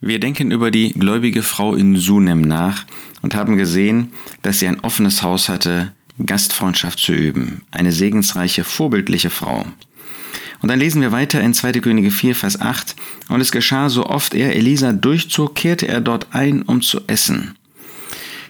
Wir denken über die gläubige Frau in Sunem nach und haben gesehen, dass sie ein offenes Haus hatte, Gastfreundschaft zu üben. Eine segensreiche, vorbildliche Frau. Und dann lesen wir weiter in 2. Könige 4, Vers 8. Und es geschah, so oft er Elisa durchzog, kehrte er dort ein, um zu essen.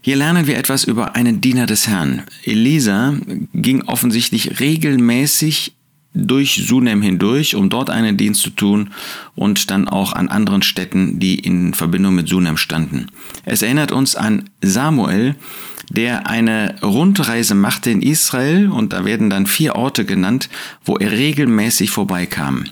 Hier lernen wir etwas über einen Diener des Herrn. Elisa ging offensichtlich regelmäßig durch Sunem hindurch, um dort einen Dienst zu tun und dann auch an anderen Städten, die in Verbindung mit Sunem standen. Es erinnert uns an Samuel, der eine Rundreise machte in Israel und da werden dann vier Orte genannt, wo er regelmäßig vorbeikam.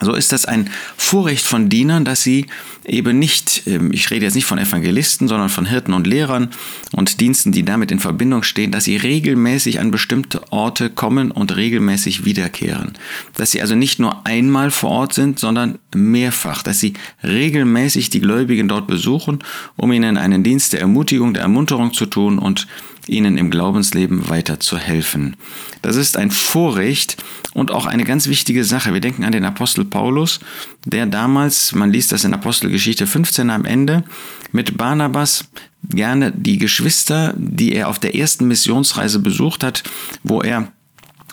So ist das ein Vorrecht von Dienern, dass sie eben nicht, ähm, ich rede jetzt nicht von Evangelisten, sondern von Hirten und Lehrern und Diensten, die damit in Verbindung stehen, dass sie regelmäßig an bestimmte Orte kommen und regelmäßig wiederkehren. Dass sie also nicht nur einmal vor Ort sind, sondern mehrfach, dass sie regelmäßig die Gläubigen dort besuchen, um ihnen einen Dienst der Ermutigung, der Ermunterung zu tun und ihnen im Glaubensleben weiter zu helfen. Das ist ein Vorrecht und auch eine ganz wichtige Sache. Wir denken an den Apostel Paulus, der damals, man liest das in Apostelgeschichte 15 am Ende, mit Barnabas gerne die Geschwister, die er auf der ersten Missionsreise besucht hat, wo er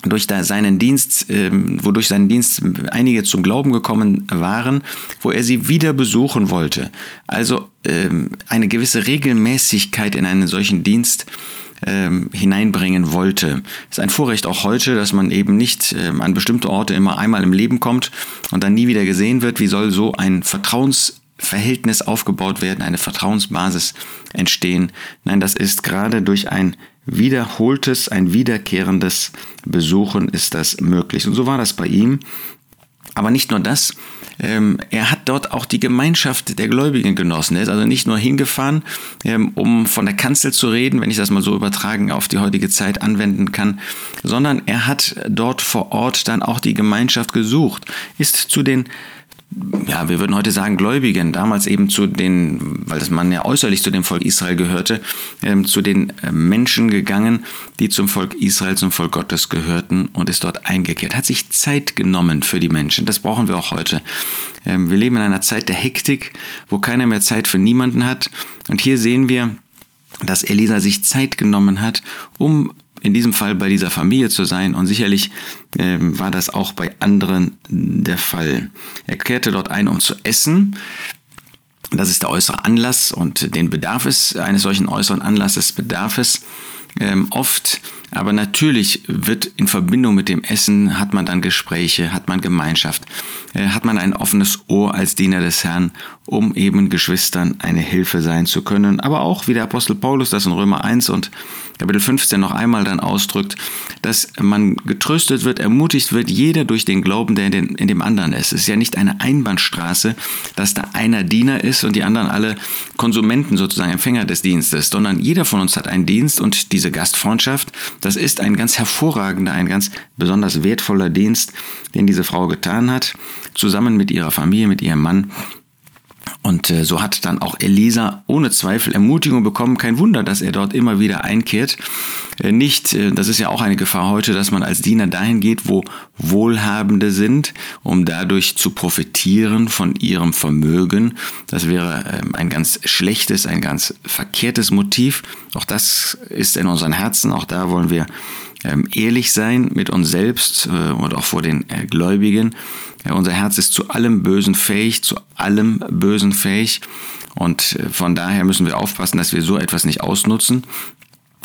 durch seinen Dienst, ähm, wodurch seinen Dienst einige zum Glauben gekommen waren, wo er sie wieder besuchen wollte. Also ähm, eine gewisse Regelmäßigkeit in einen solchen Dienst ähm, hineinbringen wollte. Es ist ein Vorrecht auch heute, dass man eben nicht ähm, an bestimmte Orte immer einmal im Leben kommt und dann nie wieder gesehen wird. Wie soll so ein Vertrauensverhältnis aufgebaut werden, eine Vertrauensbasis entstehen? Nein, das ist gerade durch ein wiederholtes, ein wiederkehrendes Besuchen ist das möglich. Und so war das bei ihm. Aber nicht nur das, ähm, er hat dort auch die Gemeinschaft der Gläubigen genossen. Er ist also nicht nur hingefahren, ähm, um von der Kanzel zu reden, wenn ich das mal so übertragen auf die heutige Zeit anwenden kann, sondern er hat dort vor Ort dann auch die Gemeinschaft gesucht, ist zu den ja, wir würden heute sagen Gläubigen, damals eben zu den, weil das man ja äußerlich zu dem Volk Israel gehörte, ähm, zu den äh, Menschen gegangen, die zum Volk Israel, zum Volk Gottes gehörten und ist dort eingekehrt. Hat sich Zeit genommen für die Menschen. Das brauchen wir auch heute. Ähm, wir leben in einer Zeit der Hektik, wo keiner mehr Zeit für niemanden hat. Und hier sehen wir, dass Elisa sich Zeit genommen hat, um in diesem Fall bei dieser Familie zu sein und sicherlich äh, war das auch bei anderen der Fall. Er kehrte dort ein, um zu essen. Das ist der äußere Anlass und den bedarf es, eines solchen äußeren Anlasses bedarf es ähm, oft. Aber natürlich wird in Verbindung mit dem Essen, hat man dann Gespräche, hat man Gemeinschaft, äh, hat man ein offenes Ohr als Diener des Herrn, um eben Geschwistern eine Hilfe sein zu können. Aber auch, wie der Apostel Paulus das in Römer 1 und Kapitel 15 noch einmal dann ausdrückt, dass man getröstet wird, ermutigt wird, jeder durch den Glauben, der in, den, in dem anderen ist. Es ist ja nicht eine Einbahnstraße, dass da einer Diener ist und die anderen alle Konsumenten sozusagen, Empfänger des Dienstes, sondern jeder von uns hat einen Dienst und diese Gastfreundschaft, das ist ein ganz hervorragender, ein ganz besonders wertvoller Dienst, den diese Frau getan hat, zusammen mit ihrer Familie, mit ihrem Mann und äh, so hat dann auch Elisa ohne Zweifel Ermutigung bekommen. Kein Wunder, dass er dort immer wieder einkehrt. Äh, nicht, äh, das ist ja auch eine Gefahr heute, dass man als Diener dahin geht, wo Wohlhabende sind, um dadurch zu profitieren von ihrem Vermögen. Das wäre ähm, ein ganz schlechtes, ein ganz verkehrtes Motiv. Auch das ist in unseren Herzen. Auch da wollen wir ähm, ehrlich sein mit uns selbst und auch vor den Gläubigen ja, unser Herz ist zu allem Bösen fähig, zu allem Bösen fähig. Und äh, von daher müssen wir aufpassen, dass wir so etwas nicht ausnutzen.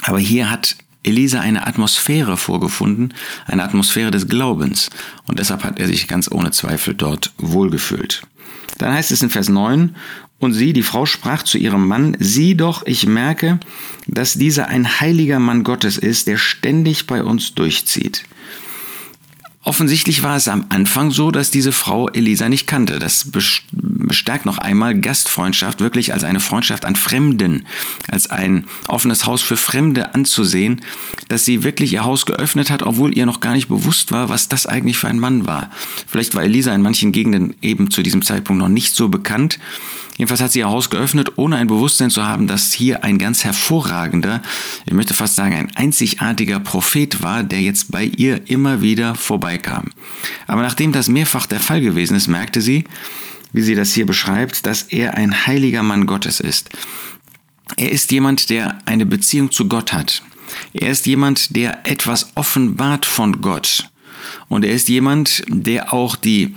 Aber hier hat Elisa eine Atmosphäre vorgefunden, eine Atmosphäre des Glaubens. Und deshalb hat er sich ganz ohne Zweifel dort wohlgefühlt. Dann heißt es in Vers 9, und sie, die Frau, sprach zu ihrem Mann, sieh doch, ich merke, dass dieser ein heiliger Mann Gottes ist, der ständig bei uns durchzieht. Offensichtlich war es am Anfang so, dass diese Frau Elisa nicht kannte. Das bestärkt noch einmal Gastfreundschaft wirklich als eine Freundschaft an Fremden, als ein offenes Haus für Fremde anzusehen, dass sie wirklich ihr Haus geöffnet hat, obwohl ihr noch gar nicht bewusst war, was das eigentlich für ein Mann war. Vielleicht war Elisa in manchen Gegenden eben zu diesem Zeitpunkt noch nicht so bekannt Jedenfalls hat sie ihr Haus geöffnet, ohne ein Bewusstsein zu haben, dass hier ein ganz hervorragender, ich möchte fast sagen ein einzigartiger Prophet war, der jetzt bei ihr immer wieder vorbeikam. Aber nachdem das mehrfach der Fall gewesen ist, merkte sie, wie sie das hier beschreibt, dass er ein heiliger Mann Gottes ist. Er ist jemand, der eine Beziehung zu Gott hat. Er ist jemand, der etwas offenbart von Gott. Und er ist jemand, der auch die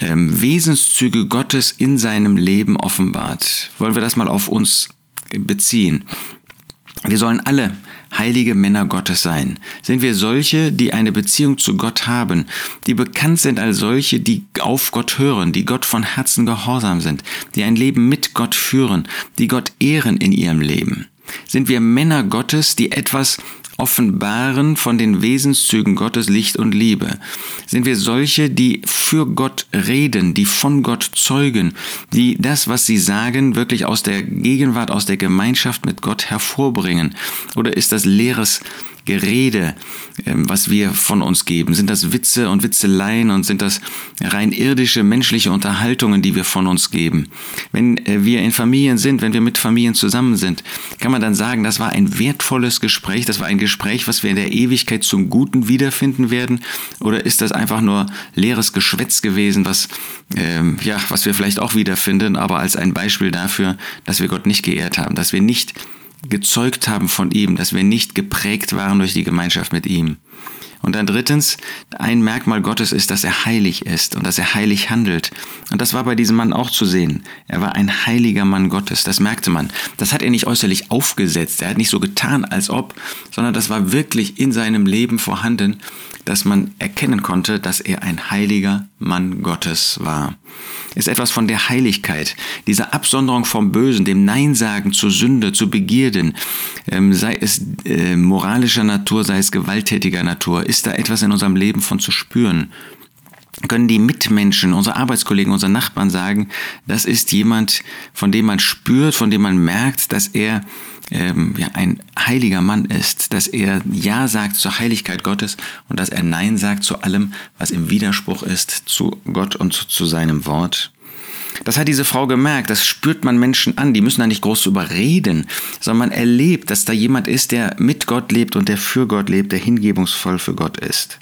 ähm, Wesenszüge Gottes in seinem Leben offenbart. Wollen wir das mal auf uns beziehen? Wir sollen alle heilige Männer Gottes sein? Sind wir solche, die eine Beziehung zu Gott haben, die bekannt sind als solche, die auf Gott hören, die Gott von Herzen gehorsam sind, die ein Leben mit Gott führen, die Gott ehren in ihrem Leben? Sind wir Männer Gottes, die etwas offenbaren von den Wesenszügen Gottes Licht und Liebe? Sind wir solche, die für Gott reden, die von Gott zeugen, die das, was sie sagen, wirklich aus der Gegenwart, aus der Gemeinschaft mit Gott hervorbringen? Oder ist das leeres Gerede, ähm, was wir von uns geben? Sind das Witze und Witzeleien und sind das rein irdische menschliche Unterhaltungen, die wir von uns geben? Wenn äh, wir in Familien sind, wenn wir mit Familien zusammen sind, kann man dann sagen, das war ein wertvolles Gespräch, das war ein Gespräch, was wir in der Ewigkeit zum Guten wiederfinden werden? Oder ist das einfach nur leeres Geschwätz gewesen, was, ähm, ja, was wir vielleicht auch wiederfinden, aber als ein Beispiel dafür, dass wir Gott nicht geehrt haben, dass wir nicht gezeugt haben von ihm, dass wir nicht geprägt waren durch die Gemeinschaft mit ihm. Und dann drittens, ein Merkmal Gottes ist, dass er heilig ist und dass er heilig handelt. Und das war bei diesem Mann auch zu sehen. Er war ein heiliger Mann Gottes, das merkte man. Das hat er nicht äußerlich aufgesetzt, er hat nicht so getan, als ob, sondern das war wirklich in seinem Leben vorhanden, dass man erkennen konnte, dass er ein heiliger Mann Gottes war ist etwas von der Heiligkeit, dieser Absonderung vom Bösen, dem Nein sagen zur Sünde, zu Begierden, ähm, sei es äh, moralischer Natur, sei es gewalttätiger Natur, ist da etwas in unserem Leben von zu spüren können die Mitmenschen, unsere Arbeitskollegen, unsere Nachbarn sagen, das ist jemand, von dem man spürt, von dem man merkt, dass er ähm, ja, ein heiliger Mann ist, dass er Ja sagt zur Heiligkeit Gottes und dass er Nein sagt zu allem, was im Widerspruch ist zu Gott und zu seinem Wort. Das hat diese Frau gemerkt, das spürt man Menschen an, die müssen da nicht groß überreden, sondern man erlebt, dass da jemand ist, der mit Gott lebt und der für Gott lebt, der hingebungsvoll für Gott ist.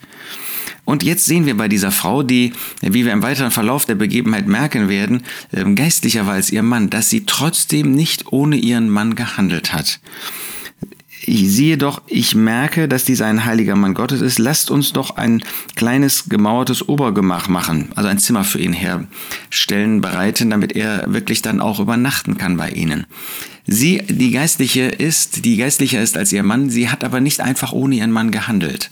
Und jetzt sehen wir bei dieser Frau, die, wie wir im weiteren Verlauf der Begebenheit merken werden, ähm, geistlicher war als ihr Mann, dass sie trotzdem nicht ohne ihren Mann gehandelt hat. Ich sehe doch, ich merke, dass dieser ein heiliger Mann Gottes ist. Lasst uns doch ein kleines gemauertes Obergemach machen, also ein Zimmer für ihn herstellen, bereiten, damit er wirklich dann auch übernachten kann bei ihnen. Sie, die Geistliche ist, die Geistlicher ist als ihr Mann, sie hat aber nicht einfach ohne ihren Mann gehandelt.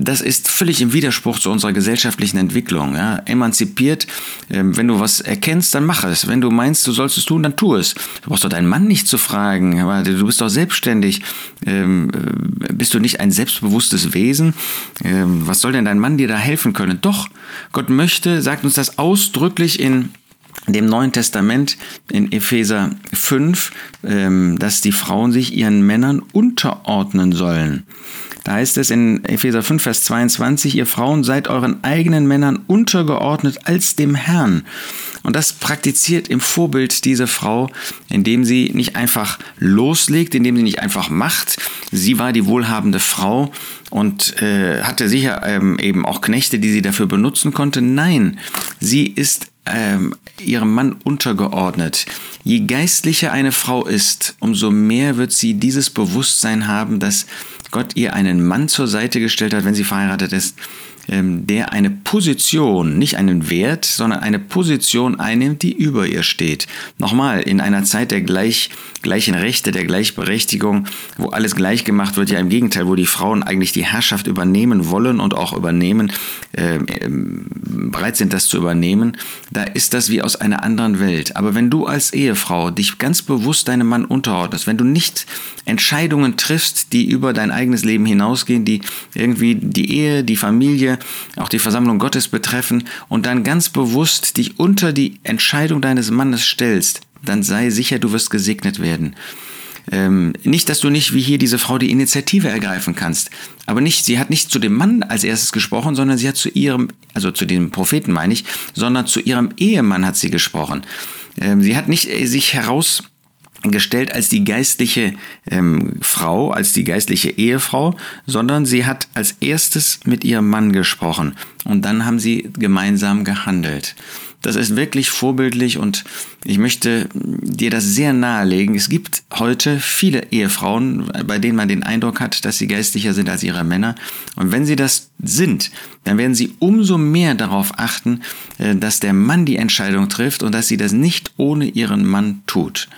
Das ist völlig im Widerspruch zu unserer gesellschaftlichen Entwicklung. Ja. Emanzipiert, ähm, wenn du was erkennst, dann mach es. Wenn du meinst, du sollst es tun, dann tu es. Du brauchst doch deinen Mann nicht zu fragen. Du bist doch selbstständig. Ähm, äh, bist du nicht ein selbstbewusstes Wesen? Ähm, was soll denn dein Mann dir da helfen können? Doch, Gott möchte, sagt uns das ausdrücklich in dem Neuen Testament in Epheser 5, dass die Frauen sich ihren Männern unterordnen sollen. Da heißt es in Epheser 5, Vers 22, ihr Frauen seid euren eigenen Männern untergeordnet als dem Herrn. Und das praktiziert im Vorbild diese Frau, indem sie nicht einfach loslegt, indem sie nicht einfach macht. Sie war die wohlhabende Frau und äh, hatte sicher ähm, eben auch Knechte, die sie dafür benutzen konnte. Nein, sie ist ähm, ihrem Mann untergeordnet. Je geistlicher eine Frau ist, umso mehr wird sie dieses Bewusstsein haben, dass Gott ihr einen Mann zur Seite gestellt hat, wenn sie verheiratet ist, der eine Position, nicht einen Wert, sondern eine Position einnimmt, die über ihr steht. Nochmal, in einer Zeit der gleich, gleichen Rechte, der Gleichberechtigung, wo alles gleich gemacht wird, ja im Gegenteil, wo die Frauen eigentlich die Herrschaft übernehmen wollen und auch übernehmen, äh, bereit sind, das zu übernehmen, da ist das wie aus einer anderen Welt. Aber wenn du als Ehefrau dich ganz bewusst deinem Mann unterordnest, wenn du nicht Entscheidungen triffst, die über dein eigenes Leben hinausgehen, die irgendwie die Ehe, die Familie, auch die Versammlung Gottes betreffen und dann ganz bewusst dich unter die Entscheidung deines Mannes stellst, dann sei sicher, du wirst gesegnet werden. Ähm, nicht, dass du nicht wie hier diese Frau die Initiative ergreifen kannst, aber nicht, sie hat nicht zu dem Mann als erstes gesprochen, sondern sie hat zu ihrem, also zu dem Propheten meine ich, sondern zu ihrem Ehemann hat sie gesprochen. Ähm, sie hat nicht äh, sich heraus gestellt als die geistliche ähm, Frau, als die geistliche Ehefrau, sondern sie hat als erstes mit ihrem Mann gesprochen und dann haben sie gemeinsam gehandelt. das ist wirklich vorbildlich und ich möchte dir das sehr nahelegen. Es gibt heute viele Ehefrauen, bei denen man den Eindruck hat, dass sie geistlicher sind als ihre Männer. Und wenn sie das sind, dann werden sie umso mehr darauf achten, äh, dass der Mann die Entscheidung trifft und dass sie das nicht ohne ihren Mann tut.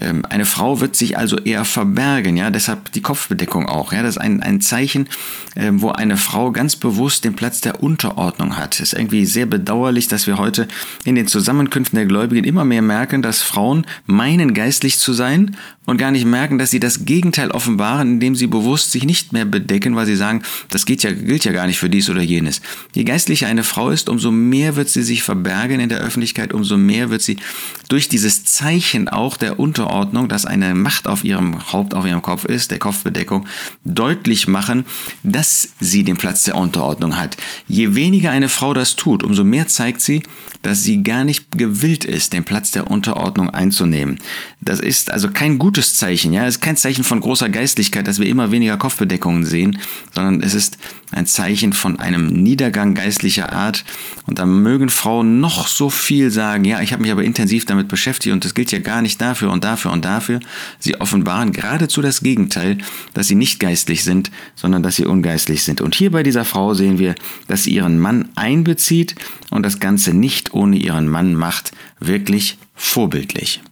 Ähm, eine Frau wird sich also eher verbergen, ja, deshalb die Kopfbedeckung auch, ja, das ist ein, ein Zeichen, ähm, wo eine Frau ganz bewusst den Platz der Unterordnung hat. Es ist irgendwie sehr bedauerlich, dass wir heute in den Zusammenkünften der Gläubigen immer mehr merken, dass Frauen meinen, geistlich zu sein und gar nicht merken, dass sie das Gegenteil offenbaren, indem sie bewusst sich nicht mehr bedecken, weil sie sagen, das geht ja, gilt ja gar nicht für dies oder jenes. Je geistlicher eine Frau ist, umso mehr wird sie sich verbergen in der Öffentlichkeit, umso mehr wird sie durch dieses Zeichen auch der Unterordnung, dass eine Macht auf ihrem Haupt, auf ihrem Kopf ist, der Kopfbedeckung, deutlich machen, dass sie den Platz der Unterordnung hat. Je weniger eine Frau das tut, umso mehr zeigt sie, dass sie gar nicht gewillt ist, den Platz der Unterordnung einzunehmen. Das ist also kein gutes Zeichen, ja, es ist kein Zeichen von großer Geistlichkeit, dass wir immer weniger Kopfbedeckungen sehen, sondern es ist ein Zeichen von einem Niedergang geistlicher Art. Und da mögen Frauen noch so viel sagen, ja, ich habe mich aber intensiv damit beschäftigt und das gilt ja gar nicht dafür und dafür und dafür. Sie offenbaren geradezu das Gegenteil, dass sie nicht geistlich sind, sondern dass sie ungeistlich sind. Und hier bei dieser Frau sehen wir, dass sie ihren Mann einbezieht und das Ganze nicht ohne ihren Mann macht, wirklich vorbildlich.